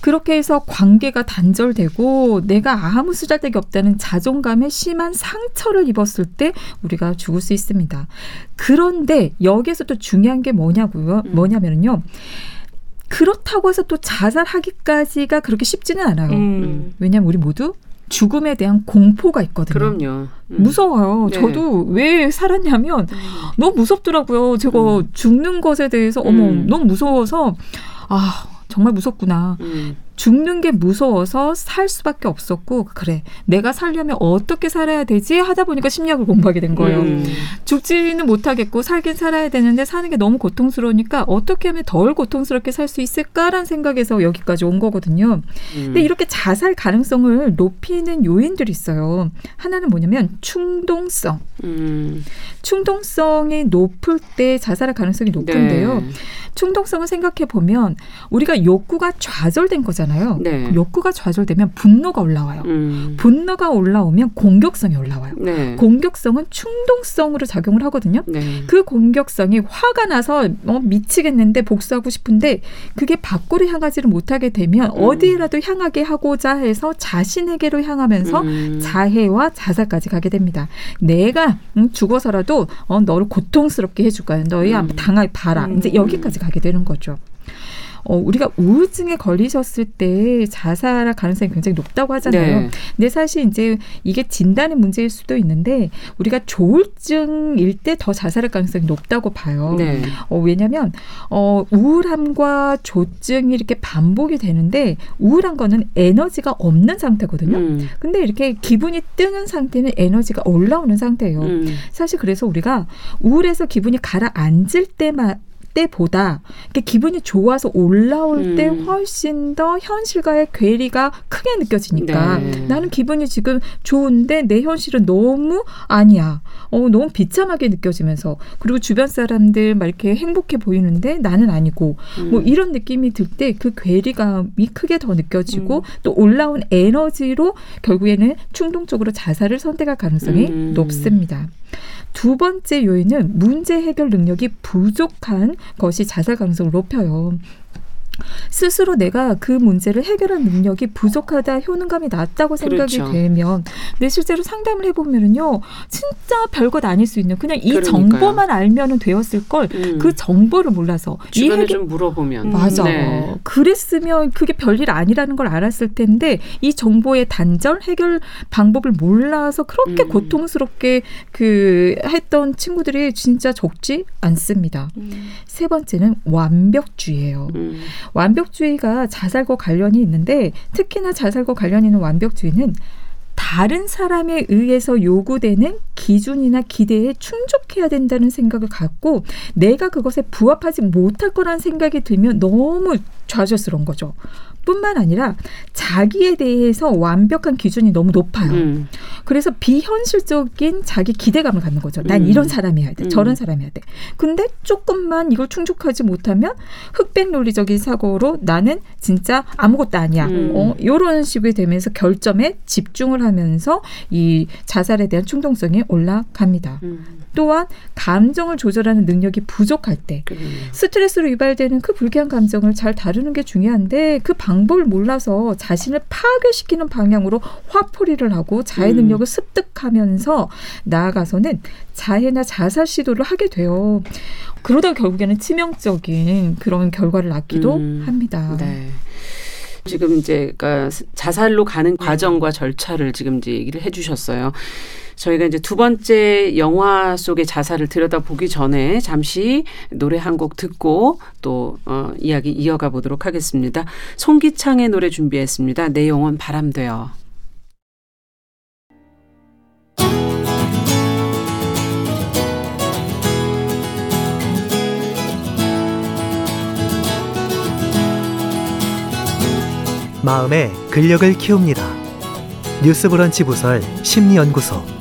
그렇게 해서 관계가 단절되고 내가 아무 쓰잘데기 없다는 자존감에 심한 상처를 입었을 때 우리가 죽을 수 있습니다. 그런데 여기에서 또 중요한 게 뭐냐고요? 음. 뭐냐면요. 그렇다고 해서 또 자살하기까지가 그렇게 쉽지는 않아요. 음. 왜냐하면 우리 모두 죽음에 대한 공포가 있거든요. 그럼요. 음. 무서워요. 네. 저도 왜 살았냐면 너무 무섭더라고요. 제가 음. 죽는 것에 대해서 어머 음. 너무 무서워서 아 정말 무섭구나. 음. 죽는 게 무서워서 살 수밖에 없었고 그래 내가 살려면 어떻게 살아야 되지 하다 보니까 심리학을 공부하게 된 거예요. 음. 죽지는 못하겠고 살긴 살아야 되는데 사는 게 너무 고통스러우니까 어떻게 하면 덜 고통스럽게 살 수 있을까라는 생각에서 여기까지 온 거거든요. 음. 근데 이렇게 자살 가능성을 높이는 요인들이 있어요. 하나는 뭐냐면 충동성. 음. 충동성이 높을 때 자살할 가능성이 높은데요. 네. 충동성을 생각해 보면 우리가 욕구가 좌절된 거잖아요. 네. 욕구가 좌절되면 분노가 올라와요. 음. 분노가 올라오면 공격성이 올라와요. 네. 공격성은 충동성으로 작용을 하거든요. 네. 그 공격성이 화가 나서 어, 미치겠는데 복수하고 싶은데 그게 밖으로 향하지를 못하게 되면 음. 어디에라도 향하게 하고자 해서 자신에게로 향하면서 음. 자해와 자살까지 가게 됩니다. 내가 음, 죽어서라도 어, 너를 고통스럽게 해줄 거야. 너희 음. 당하게 봐라. 음. 이제 여기까지 가게 되는 거죠. 어, 우리가 우울증에 걸리셨을 때 자살할 가능성이 굉장히 높다고 하잖아요. 네. 근데 사실 이제 이게 진단의 문제일 수도 있는데 우리가 조울증일 때 더 자살할 가능성이 높다고 봐요. 네. 어, 왜냐면 어, 우울함과 조증이 이렇게 반복이 되는데 우울한 거는 에너지가 없는 상태거든요. 음. 근데 이렇게 기분이 뜨는 상태는 에너지가 올라오는 상태예요. 음. 사실 그래서 우리가 우울해서 기분이 가라앉을 때만 때보다 기분이 좋아서 올라올 때 음. 훨씬 더 현실과의 괴리가 크게 느껴지니까 네. 나는 기분이 지금 좋은데 내 현실은 너무 아니야. 어, 너무 비참하게 느껴지면서 그리고 주변 사람들 막 이렇게 행복해 보이는데 나는 아니고 음. 뭐 이런 느낌이 들 때 그 괴리감이 크게 더 느껴지고 음. 또 올라온 에너지로 결국에는 충동적으로 자살을 선택할 가능성이 음. 높습니다. 두 번째 요인은 문제 해결 능력이 부족한 것이 자살 가능성을 높여요. 스스로 내가 그 문제를 해결할 능력이 부족하다, 효능감이 낮다고 생각이 그렇죠. 되면, 내 실제로 상담을 해보면은요, 진짜 별것 아닐 수 있는, 그냥 이 그러니까요. 정보만 알면은 되었을 걸, 음. 그 정보를 몰라서, 이 주변에 해결, 좀 물어보면 맞아. 네. 그랬으면 그게 별일 아니라는 걸 알았을 텐데 이 정보의 단절 해결 방법을 몰라서 그렇게 음. 고통스럽게 그 했던 친구들이 진짜 적지 않습니다. 세 번째는 완벽주의예요. 음. 완벽주의가 자살과 관련이 있는데 특히나 자살과 관련 있는 완벽주의는 다른 사람에 의해서 요구되는 기준이나 기대에 충족해야 된다는 생각을 갖고 내가 그것에 부합하지 못할 거라는 생각이 들면 너무 좌절스러운 거죠. 뿐만 아니라 자기에 대해서 완벽한 기준이 너무 높아요. 음. 그래서 비현실적인 자기 기대감을 갖는 거죠. 난 음. 이런 사람이어야 돼. 음. 저런 사람이어야 돼. 근데 조금만 이걸 충족하지 못하면 흑백 논리적인 사고로 나는 진짜 아무것도 아니야. 음. 어, 요런 식이 되면서 결점에 집중을 하면서 이 자살에 대한 충동성이 올라갑니다. 음. 또한 감정을 조절하는 능력이 부족할 때. 스트레스로 유발되는 그 불쾌한 감정을 잘 다루는 게 중요한데 그 방법을 몰라서 자신을 파괴시키는 방향으로 화풀이를 하고 자해 음. 능력을 습득하면서 나아가서는 자해나 자살 시도를 하게 돼요. 그러다 결국에는 치명적인 그런 결과를 낳기도 음. 합니다. 네. 지금 이제 그러니까 자살로 가는 과정과 절차를 지금 이제 얘기를 해주셨어요. 저희가 이제 두 번째 영화 속의 자살을 들여다보기 전에 잠시 노래 한 곡 듣고 또 어, 이야기 이어가 보도록 하겠습니다. 송기창의 노래 준비했습니다. 내 영혼 바람되어. 마음의 근력을 키웁니다. 뉴스브런치 부설 심리연구소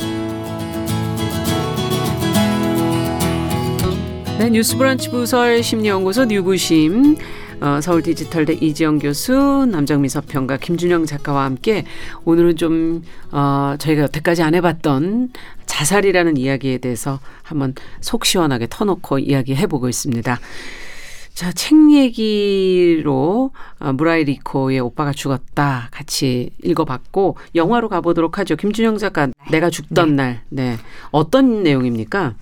네, 뉴스브런치 부설 심리연구소 뉴구심 어, 서울 디지털대 이지영 교수, 남정미 서평가 김준영 작가와 함께 오늘은 좀 어, 저희가 여태까지 안 해봤던 자살이라는 이야기에 대해서 한번 속 시원하게 터놓고 이야기해보고 있습니다. 자, 책 얘기로 어, 무라이 리코의 오빠가 죽었다 같이 읽어봤고 영화로 가보도록 하죠. 김준영 작가 내가 죽던 날. 네. 어떤 내용입니까?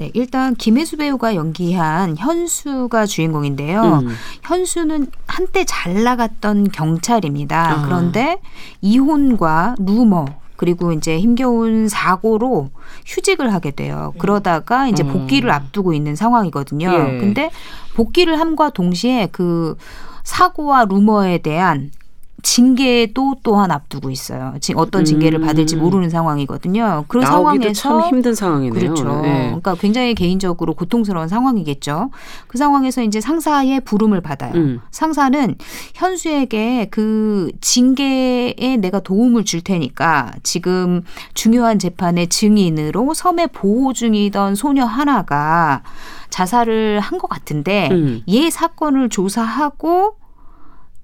네, 일단 김혜수 배우가 연기한 현수가 주인공인데요. 음. 현수는 한때 잘 나갔던 경찰입니다. 아. 그런데 이혼과 루머 그리고 이제 힘겨운 사고로 휴직을 하게 돼요. 그러다가 이제 음. 복귀를 앞두고 있는 상황이거든요. 예. 근데 복귀를 함과 동시에 그 사고와 루머에 대한 징계도 또한 앞두고 있어요. 지- 어떤 징계를 음. 받을지 모르는 상황이거든요. 그런 나오기도 상황에서 참 힘든 상황이네요. 그렇죠. 네. 그러니까 굉장히 개인적으로 고통스러운 상황이겠죠. 그 상황에서 이제 상사의 부름을 받아요. 음. 상사는 현수에게 그 징계에 내가 도움을 줄 테니까 지금 중요한 재판의 증인으로 섬에 보호 중이던 소녀 하나가 자살을 한 것 같은데 음. 얘 사건을 조사하고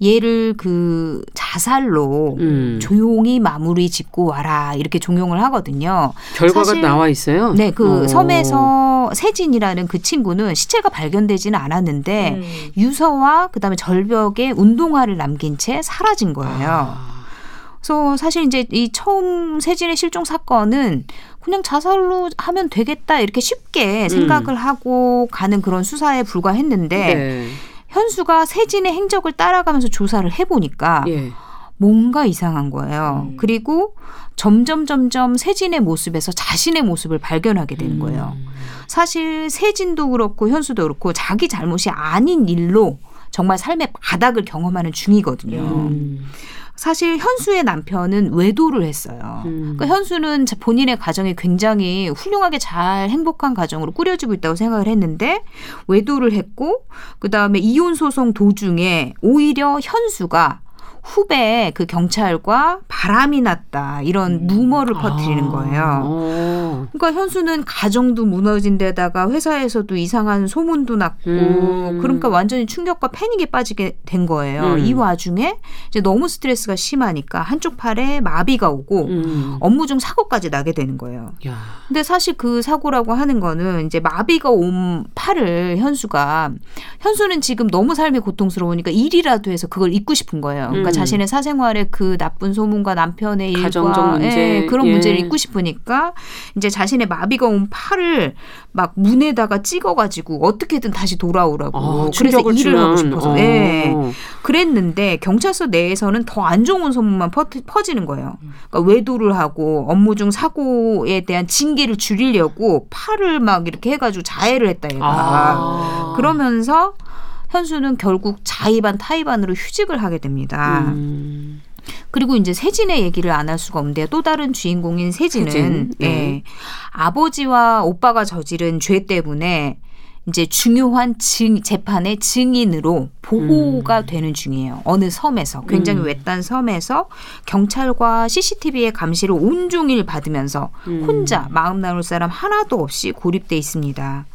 얘를 그 자살로 음. 조용히 마무리 짓고 와라 이렇게 종용을 하거든요. 결과가 사실- 나와 있어요. 네, 그 어. 섬에서 세진이라는 그 친구는 시체가 발견되지는 않았는데 음. 유서와 그다음에 절벽에 운동화를 남긴 채 사라진 거예요. 아. 그래서 사실 이제 이 처음 세진의 실종 사건은 그냥 자살로 하면 되겠다 이렇게 쉽게 생각을 하고 가는 그런 수사에 불과했는데 음. 네. 현수가 세진의 행적을 따라가면서 조사를 해보니까 예. 뭔가 이상한 거예요. 음. 그리고 점점 점점 세진의 모습에서 자신의 모습을 발견하게 되는 거예요. 음. 사실 세진도 그렇고 현수도 그렇고 자기 잘못이 아닌 일로 정말 삶의 바닥을 경험하는 중이거든요. 음. 사실 현수의 남편은 외도를 했어요. 음. 그러니까 현수는 자- 본인의 가정이 굉장히 훌륭하게 잘 행복한 가정으로 꾸려지고 있다고 생각을 했는데 외도를 했고 그 다음에 이혼 소송 도중에 오히려 현수가 후배 그 경찰과 바람이 났다 이런 루머를 퍼뜨리는 아. 거예요. 어. 그러니까 현수는 가정도 무너진 데다가 회사에서도 이상한 소문도 났고 음. 그러니까 완전히 충격과 패닉에 빠지게 된 거예요. 음. 이 와중에 이제 너무 스트레스가 심하니까 한쪽 팔에 마비가 오고 음. 업무 중 사고까지 나게 되는 거예요. 야. 근데 사실 그 사고라고 하는 거는 이제 마비가 온 팔을 현수가 현수는 지금 너무 삶이 고통스러우니까 일이라도 해서 그걸 잊고 싶은 거예요. 그러니까 음. 자신의 사생활의 그 나쁜 소문과 남편의 일과 가정적 문제. 예, 그런 예. 문제를 잊고 싶으니까 이제 자신의 마비가 온 팔을 막 문에다가 찍어가지고 어떻게든 다시 돌아오라고 아, 그래서 일을 주면 하고 싶어서 어. 예. 그랬는데 경찰서 내에서는 더 안 좋은 소문만 퍼, 퍼지는 거예요. 그러니까 외도를 하고 업무 중 사고에 대한 징계를 줄이려고 팔을 막 이렇게 해가지고 자해를 했다 얘가. 아. 그러면서 현수는 결국 자의반 타의반으로 휴직을 하게 됩니다. 음. 그리고 이제 세진의 얘기를 안 할 수가 없는데 또 다른 주인공인 세진은 세진, 네. 예, 아버지와 오빠가 저지른 죄 때문에 이제 중요한 증, 재판의 증인으로 보호가 되는 중이에요. 어느 섬에서 굉장히 음. 외딴 섬에서 경찰과 CCTV의 감시를 온종일 받으면서 음. 혼자 마음 나눌 사람 하나도 없이 고립돼 있습니다.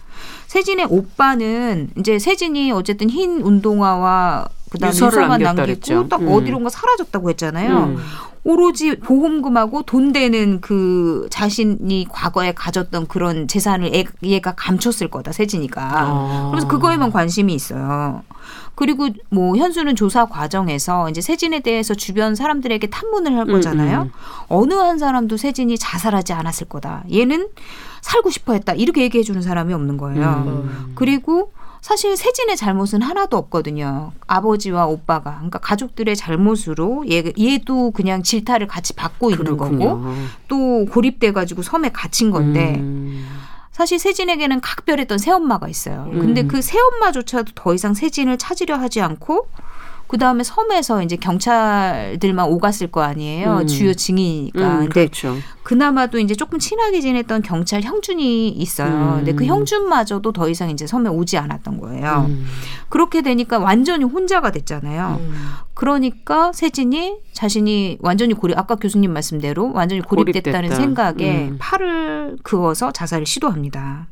세진의 오빠는 이제 세진이 어쨌든 흰 운동화와 그다음에 유서만 남기고. 딱 음. 어디론가 사라졌다고 했잖아요. 음. 오로지 보험금하고 돈 되는 그 자신이 과거에 가졌던 그런 재산을 애, 얘가 감췄을 거다 세진이가. 아. 그래서 그거에만 관심이 있어요. 그리고 뭐 현수는 조사 과정에서 이제 세진에 대해서 주변 사람들에게 탐문을 할 음, 거잖아요. 음. 어느 한 사람도 세진이 자살하지 않았을 거다. 얘는 살고 싶어 했다. 이렇게 얘기해 주는 사람이 없는 거예요. 음. 그리고 사실 세진의 잘못은 하나도 없거든요. 아버지와 오빠가. 그러니까 가족들의 잘못으로 얘, 얘도 그냥 질타를 같이 받고 있는 거고 그렇군요. 또 고립돼 가지고 섬에 갇힌 건데 음. 사실 세진에게는 각별했던 새엄마가 있어요. 근데 음. 그 새엄마조차도 더 이상 세진을 찾으려 하지 않고 그 다음에 섬에서 이제 경찰들만 오갔을 거 아니에요. 음. 주요 증인이니까. 음, 그렇죠. 그나마도 이제 조금 친하게 지냈던 경찰 형준이 있어요. 음. 근데 그 형준마저도 더 이상 이제 섬에 오지 않았던 거예요. 음. 그렇게 되니까 완전히 혼자가 됐잖아요. 음. 그러니까 세진이 자신이 완전히 고립 아까 교수님 말씀대로 완전히 고립됐다는 고립됐다. 생각에 음. 팔을 그어서 자살을 시도합니다.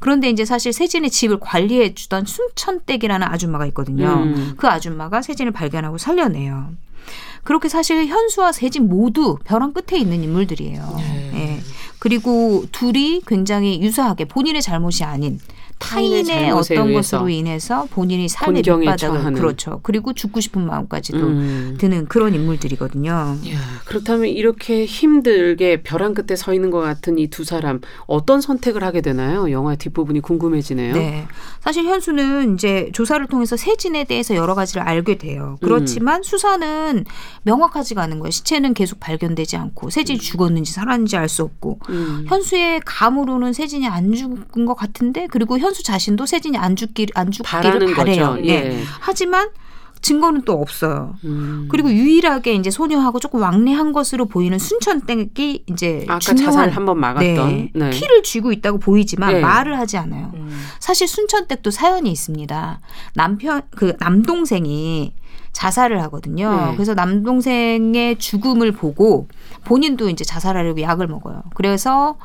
그런데 이제 사실 세진의 집을 관리해 주던 순천댁이라는 아줌마가 있거든요. 음. 그 아줌마가 세진을 발견하고 살려내요. 그렇게 사실 현수와 세진 모두 벼랑 끝에 있는 인물들이에요. 네. 예. 그리고 둘이 굉장히 유사하게 본인의 잘못이 아닌 타인의 타인의 어떤 것으로 인해서 본인이 삶의 밑바닥을. 그렇죠. 그리고 죽고 싶은 마음까지도 음. 드는 그런 인물들이거든요. 야, 그렇다면 이렇게 힘들게 벼랑 끝에 서 있는 것 같은 이 두 사람 어떤 선택을 하게 되나요? 영화 뒷부분이 궁금해지네요. 네. 사실 현수는 이제 조사를 통해서 세진에 대해서 여러 가지를 알게 돼요. 그렇지만 수사는 명확하지가 않은 거예요. 시체는 계속 발견되지 않고 세진이 죽었는지 살았는지 알 수 없고 음. 현수의 감으로는 세진이 안 죽은 것 같은데 그리고 현수 자신도 세진이 안 죽기 안 죽기를 바래요. 네. 예. 하지만 증거는 또 없어요. 음. 그리고 유일하게 이제 소녀하고 조금 왕래한 것으로 보이는 순천댁이 이제 아까 중요한 자살 한번 막았던 네. 네. 키를 쥐고 있다고 보이지만 네. 말을 하지 않아요. 음. 사실 순천댁도 사연이 있습니다. 남편 그 남동생이 자살을 하거든요. 네. 그래서 남동생의 죽음을 보고 본인도 이제 자살하려고 약을 먹어요. 그래서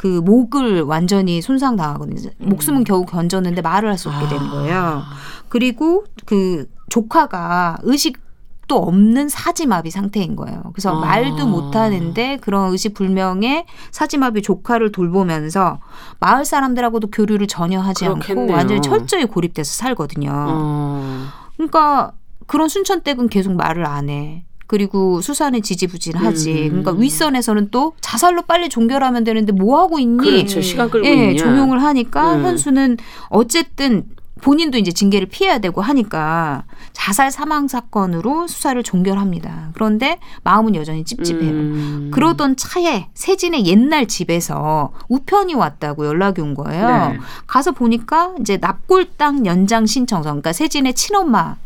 그 목을 완전히 손상당하거든요. 목숨은 겨우 건졌는데 말을 할 수 없게 되는 거예요. 그리고 그 조카가 의식도 없는 사지마비 상태인 거예요. 그래서 아. 말도 못 하는데 그런 의식불명의 사지마비 조카를 돌보면서 마을 사람들하고도 교류를 전혀 하지 그렇겠네요. 않고 완전히 철저히 고립돼서 살거든요. 어. 그러니까 그런 순천댁은 계속 말을 안 해. 그리고 수사는 지지부진하지. 음. 그러니까 윗선에서는 또 자살로 빨리 종결하면 되는데 뭐 하고 있니? 그렇죠. 시간 끌고 예, 있냐. 조용을 하니까 음. 현수는 어쨌든 본인도 이제 징계를 피해야 되고 하니까 자살 사망 사건으로 수사를 종결합니다. 그런데 마음은 여전히 찝찝해요. 음. 그러던 차에 세진의 옛날 집에서 우편이 왔다고 연락이 온 거예요. 네. 가서 보니까 이제 납골당 연장 신청서, 그러니까 세진의 친엄마,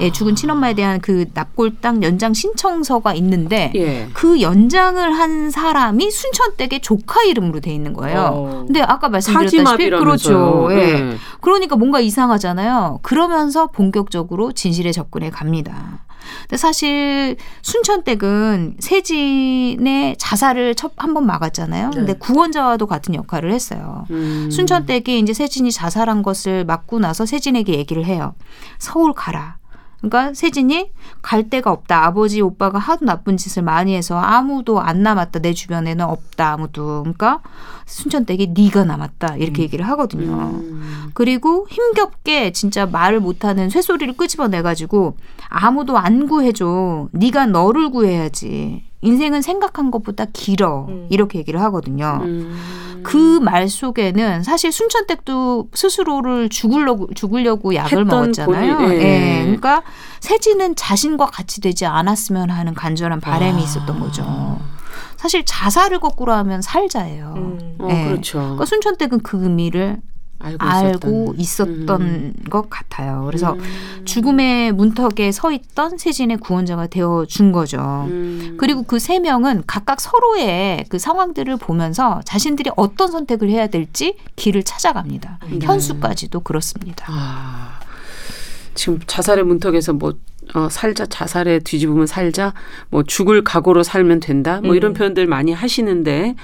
예, 죽은 친엄마에 대한 그 납골당 연장 신청서가 있는데 예. 그 연장을 한 사람이 순천댁의 조카 이름으로 돼 있는 거예요. 어. 근데 아까 말씀드렸다시피. 그렇죠. 예. 예. 그러니까 뭔가 이상하잖아요. 그러면서 본격적으로 진실에 접근해 갑니다. 근데 사실 순천댁은 세진의 자살을 한 번 막았잖아요. 근데 네. 구원자와도 같은 역할을 했어요. 음. 순천댁이 이제 세진이 자살한 것을 막고 나서 세진에게 얘기를 해요. 서울 가라. 그러니까 세진이 갈 데가 없다. 아버지 오빠가 하도 나쁜 짓을 많이 해서 아무도 안 남았다. 내 주변에는 없다. 아무도. 그러니까 순천댁이 네가 남았다. 이렇게 얘기를 하거든요. 음. 그리고 힘겹게 진짜 말을 못하는 쇠소리를 끄집어내가지고 아무도 안 구해줘. 네가 너를 구해야지. 인생은 생각한 것보다 길어. 음. 이렇게 얘기를 하거든요. 음. 그말 속에는 사실 순천댁도 스스로를 죽으려고 죽으려고 약을 먹었잖아요. 예. 예. 그러니까 세진은 자신과 같이 되지 않았으면 하는 간절한 바람이 아. 있었던 거죠. 사실 자살을 거꾸로 하면 살자예요. 음. 어, 예. 그렇죠. 그러니까 순천댁은 그 의미를 알고, 알고 있었던. 음. 것 같아요. 그래서 음. 죽음의 문턱에 서 있던 세진의 구원자가 되어 준 거죠. 음. 그리고 그 세 명은 각각 서로의 그 상황들을 보면서 자신들이 어떤 선택을 해야 될지 길을 찾아갑니다. 네. 현수까지도 그렇습니다. 아, 지금 자살의 문턱에서 뭐 어, 살자 자살에 뒤집으면 살자 뭐 죽을 각오로 살면 된다 뭐 이런 음. 표현들 많이 하시는데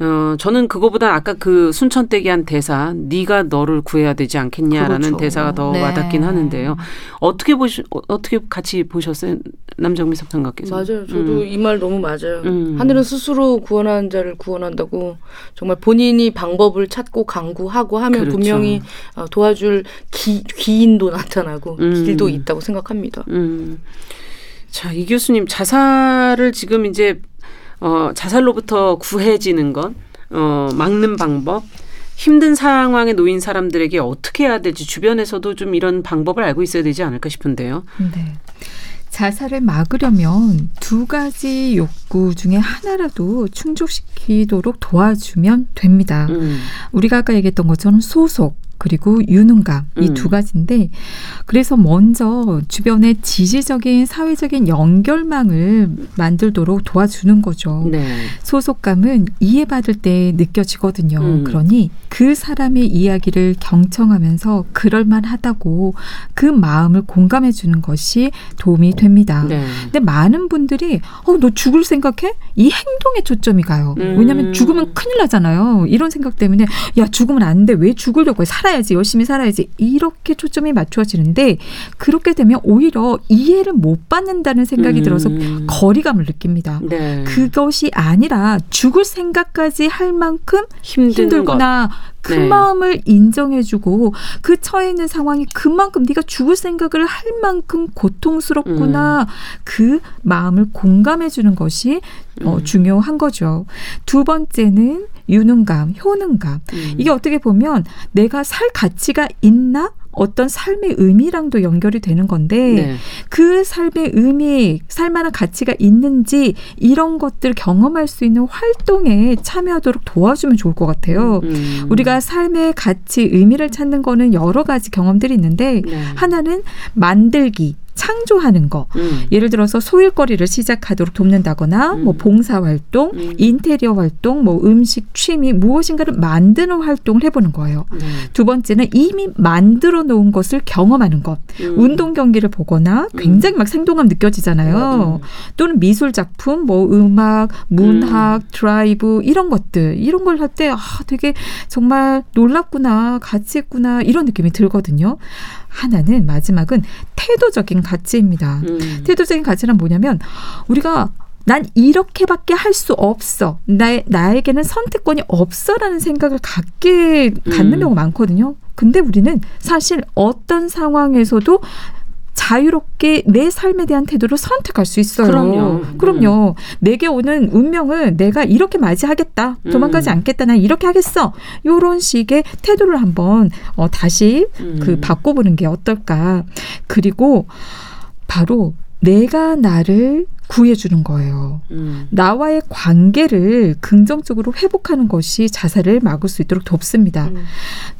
어 저는 그거보다 아까 그 순천댁이 한 대사 네가 너를 구해야 되지 않겠냐라는 그렇죠. 대사가 더 네. 와닿긴 하는데요. 어떻게 보시 어, 어떻게 같이 보셨어요? 남정미 석상가께서 맞아요. 저도 음. 이말 너무 맞아요. 음. 하늘은 스스로 구원하는 자를 구원한다고 정말 본인이 방법을 찾고 강구하고 하면 그렇죠. 분명히 어, 도와줄 기, 귀인도 나타나고 음. 길도 있다고 생각합니다. 음. 자, 이 교수님 자살을 지금 이제 어, 자살로부터 구해지는 것, 어, 막는 방법, 힘든 상황에 놓인 사람들에게 어떻게 해야 될지 주변에서도 좀 이런 방법을 알고 있어야 되지 않을까 싶은데요. 네. 자살을 막으려면 두 가지 욕구 중에 하나라도 충족시키도록 도와주면 됩니다. 음. 우리가 아까 얘기했던 것처럼 소속 그리고 유능감 이 음. 두 가지인데 그래서 먼저 주변에 지지적인 사회적인 연결망을 만들도록 도와주는 거죠. 네. 소속감은 이해받을 때 느껴지거든요. 음. 그러니 그 사람의 이야기를 경청하면서 그럴만하다고 그 마음을 공감해 주는 것이 도움이 됩니다. 네. 근데 많은 분들이 어 너 죽을 생각해? 이 행동에 초점이 가요. 음. 왜냐하면 죽으면 큰일 나잖아요. 이런 생각 때문에 야 죽으면 안 돼. 왜 죽으려고 해? 살아야 지. 열심히 살아야지. 이렇게 초점이 맞추어지는데 그렇게 되면 오히려 이해를 못 받는다는 생각이 들어서 음. 거리감을 느낍니다. 네. 그것이 아니라 죽을 생각까지 할 만큼 힘든 것. 그 네. 마음을 인정해주고 그 처해 있는 상황이 그만큼 네가 죽을 생각을 할 만큼 고통스럽구나 음. 그 마음을 공감해주는 것이 어, 음. 중요한 거죠. 두 번째는 유능감, 효능감. 음. 이게 어떻게 보면 내가 살 가치가 있나? 어떤 삶의 의미랑도 연결이 되는 건데 네. 그 삶의 의미, 살만한 가치가 있는지 이런 것들 경험할 수 있는 활동에 참여하도록 도와주면 좋을 것 같아요. 음. 우리가 삶의 가치, 의미를 찾는 거는 여러 가지 경험들이 있는데 네. 하나는 만들기, 창조하는 거. 음. 예를 들어서 소일거리를 시작하도록 돕는다거나 음. 뭐 봉사 활동, 음. 인테리어 활동, 뭐 음식, 취미 무엇인가를 만드는 활동을 해보는 거예요. 네. 두 번째는 이미 만들어 놓은 것을 경험하는 것. 음. 운동 경기를 보거나 굉장히 막 생동감 느껴지잖아요. 음. 또는 미술 작품, 뭐 음악, 문학, 드라이브 이런 것들 이런 걸 할 때 아, 되게 정말 놀랍구나, 가치 있구나 이런 느낌이 들거든요. 하나는 마지막은 태도적인 가치입니다. 음. 태도적인 가치란 뭐냐면 우리가 난 이렇게밖에 할 수 없어. 나, 나에게는 선택권이 없어라는 생각을 갖게 갖는 음. 경우가 많거든요. 근데 우리는 사실 어떤 상황에서도 자유롭게 내 삶에 대한 태도를 선택할 수 있어요. 그럼요. 그럼요. 내게 오는 운명을 내가 이렇게 맞이하겠다. 도망가지 음. 않겠다. 난 이렇게 하겠어. 요런 식의 태도를 한번 어, 다시 음. 그 바꿔보는 게 어떨까. 그리고 바로 내가 나를 구해주는 거예요. 음. 나와의 관계를 긍정적으로 회복하는 것이 자살을 막을 수 있도록 돕습니다. 음.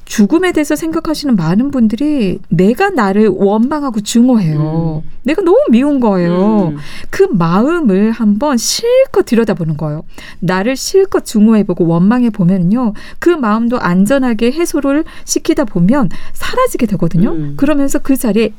죽음에 대해서 생각하시는 많은 분들이 내가 나를 원망하고 증오해요. 음. 내가 너무 미운 거예요. 음. 그 마음을 한번 실컷 들여다보는 거예요. 나를 실컷 증오해보고 원망해보면요. 그 마음도 안전하게 해소를 시키다 보면 사라지게 되거든요. 음. 그러면서 그 자리에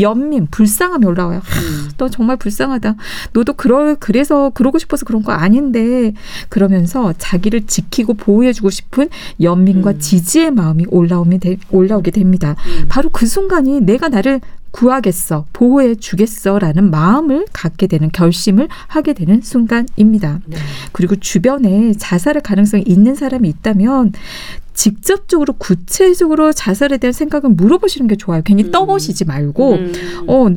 연민, 불쌍함이 올라와요. 음. 너 정말 불쌍하다. 너도 그럴 그래서 그러고 싶어서 그런 거 아닌데 그러면서 자기를 지키고 보호해주고 싶은 연민과 음. 지지의 마음이 올라오면 되, 올라오게 됩니다. 음. 바로 그 순간이 내가 나를 구하겠어, 보호해 주겠어라는 마음을 갖게 되는 결심을 하게 되는 순간입니다. 네. 그리고 주변에 자살의 가능성이 있는 사람이 있다면 직접적으로 구체적으로 자살에 대한 생각을 물어보시는 게 좋아요. 괜히 음. 떠보시지 말고 음. 어,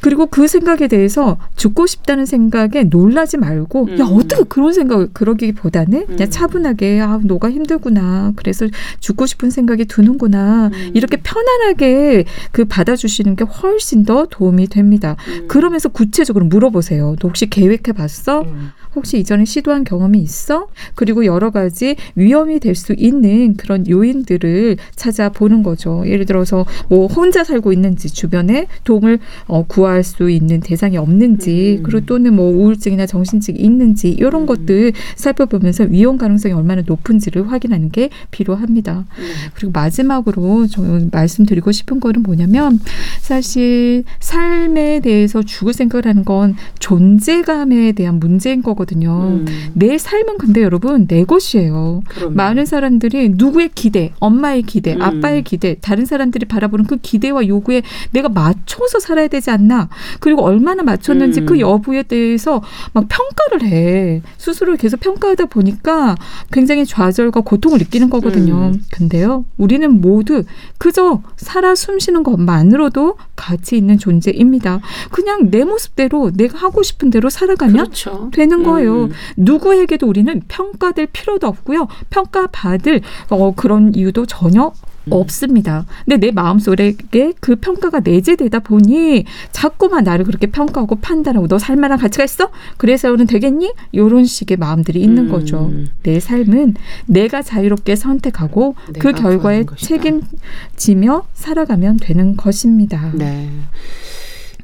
그리고 그 생각에 대해서 죽고 싶다는 생각에 놀라지 말고, 야, 음. 어떻게 그런 생각을, 그러기보다는 그냥 음. 차분하게, 아, 너가 힘들구나. 그래서 죽고 싶은 생각이 드는구나. 음. 이렇게 편안하게 그 받아주시는 게 훨씬 더 도움이 됩니다. 음. 그러면서 구체적으로 물어보세요. 너 혹시 계획해 봤어? 음. 혹시 이전에 시도한 경험이 있어? 그리고 여러 가지 위험이 될 수 있는 그런 요인들을 찾아보는 거죠. 예를 들어서 뭐 혼자 살고 있는지 주변에 도움을 어, 구할 수 있는 대상이 없는지 음. 그리고 또는 뭐 우울증이나 정신증이 있는지 이런 음. 것들 살펴보면서 위험 가능성이 얼마나 높은지를 확인하는 게 필요합니다. 음. 그리고 마지막으로 좀 말씀드리고 싶은 거는 뭐냐면 사실 삶에 대해서 죽을 생각을 하는 건 존재감에 대한 문제인 거거든요. 음. 내 삶은 근데 여러분 내 것이에요. 그럼요. 많은 사람들이 누 구의 기대, 엄마의 기대, 음. 아빠의 기대, 다른 사람들이 바라보는 그 기대와 요구에 내가 맞춰서 살아야 되지 않나. 그리고 얼마나 맞췄는지 음. 그 여부에 대해서 막 평가를 해. 스스로를 계속 평가하다 보니까 굉장히 좌절과 고통을 느끼는 거거든요. 음. 근데요, 우리는 모두 그저 살아 숨쉬는 것만으로도 가치 있는 존재입니다. 그냥 내 모습대로 내가 하고 싶은 대로 살아가면 그렇죠. 되는 거예요. 음. 누구에게도 우리는 평가될 필요도 없고요. 평가받을 어, 그런 이유도 전혀 음. 없습니다. 근데 내 마음속에 그 평가가 내재되다 보니 자꾸만 나를 그렇게 평가하고 판단하고 너 살만한 가치가 있어? 그래서는 되겠니? 이런 식의 마음들이 있는 음. 거죠. 내 삶은 내가 자유롭게 선택하고 그 내가 결과에 구하는 것이다. 책임지며 살아가면 되는 것입니다. 네.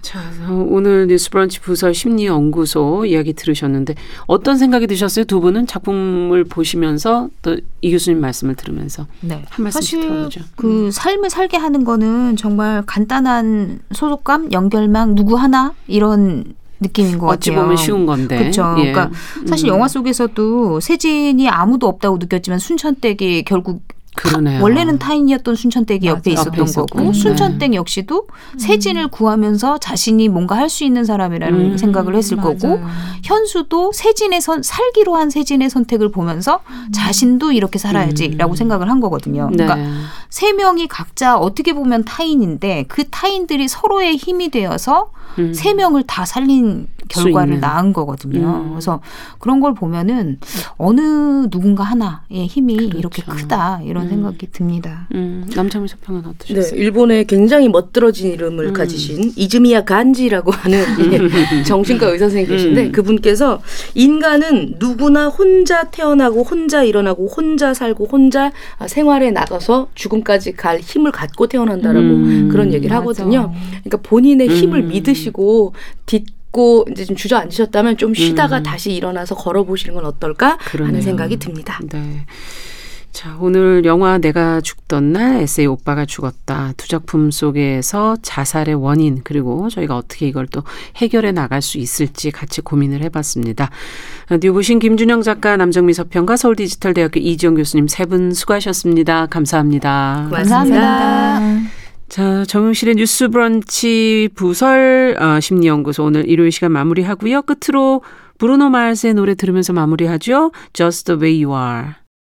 자, 어, 오늘 뉴스브런치 부설 심리연구소 이야기 들으셨는데 어떤 생각이 드셨어요? 두 분은 작품을 보시면서 또 이 교수님 말씀을 들으면서 네. 한 말씀씩 들어보죠. 그 삶을 살게 하는 거는 정말 간단한 소속감, 연결망 누구 하나 이런 느낌인 것 어찌 같아요. 보면 쉬운 건데. 그렇죠. 예. 그러니까 사실 음. 영화 속에서도 세진이 아무도 없다고 느꼈지만 순천댁이 결국 그러네요. 원래는 타인이었던 순천댁이 맞아. 옆에 있었던 옆에. 거고 네. 순천댁 역시도 세진을 구하면서 자신이 뭔가 할 수 있는 사람이라는 음, 생각을 했을 거고 맞아요. 현수도 세진의 선 살기로 한 세진의 선택을 보면서 자신도 이렇게 살아야지라고 음. 생각을 한 거거든요. 네. 그러니까 세 명이 각자 어떻게 보면 타인인데 그 타인들이 서로의 힘이 되어서 음. 세 명을 다 살린 수 결과를. 낳은 거거든요. 음. 그래서 그런 걸 보면은 어느 누군가 하나의 힘이 이렇게 그렇죠. 크다 이런 음. 생각이 듭니다. 음, 남창미 서평은 네, 어떠셨어요? 일본의 굉장히 멋들어진 이름을 음. 가지신 이즈미야 간지라고 하는 예, 정신과 의사 선생님 계신데 음. 그분께서 인간은 누구나 혼자 태어나고 혼자 일어나고 혼자 살고 혼자 아, 생활에 나가서 죽음까지 갈 힘을 갖고 태어난다라고 음. 그런 얘기를 맞아. 하거든요. 그러니까 본인의 힘을 음. 믿으시고 딛고 이제 좀 주저앉으셨다면 좀 쉬다가 음. 다시 일어나서 걸어보시는 건 어떨까 그러네요. 하는 생각이 듭니다. 네. 자, 오늘 영화 내가 죽던 날 에세이 오빠가 죽었다 두 작품 속에서 자살의 원인 그리고 저희가 어떻게 이걸 또 해결해 나갈 수 있을지 같이 고민을 해봤습니다. 뉴부신 김준영 작가, 남정미 서평가, 서울디지털대학교 이지영 교수님 세 분 수고하셨습니다. 감사합니다. 고맙습니다. 감사합니다. 자, 정용실의 뉴스 브런치 부설 어, 심리연구소 오늘 일요일 시간 마무리하고요. 끝으로 브루노 마르스의 노래 들으면서 마무리하죠. Just the way you are.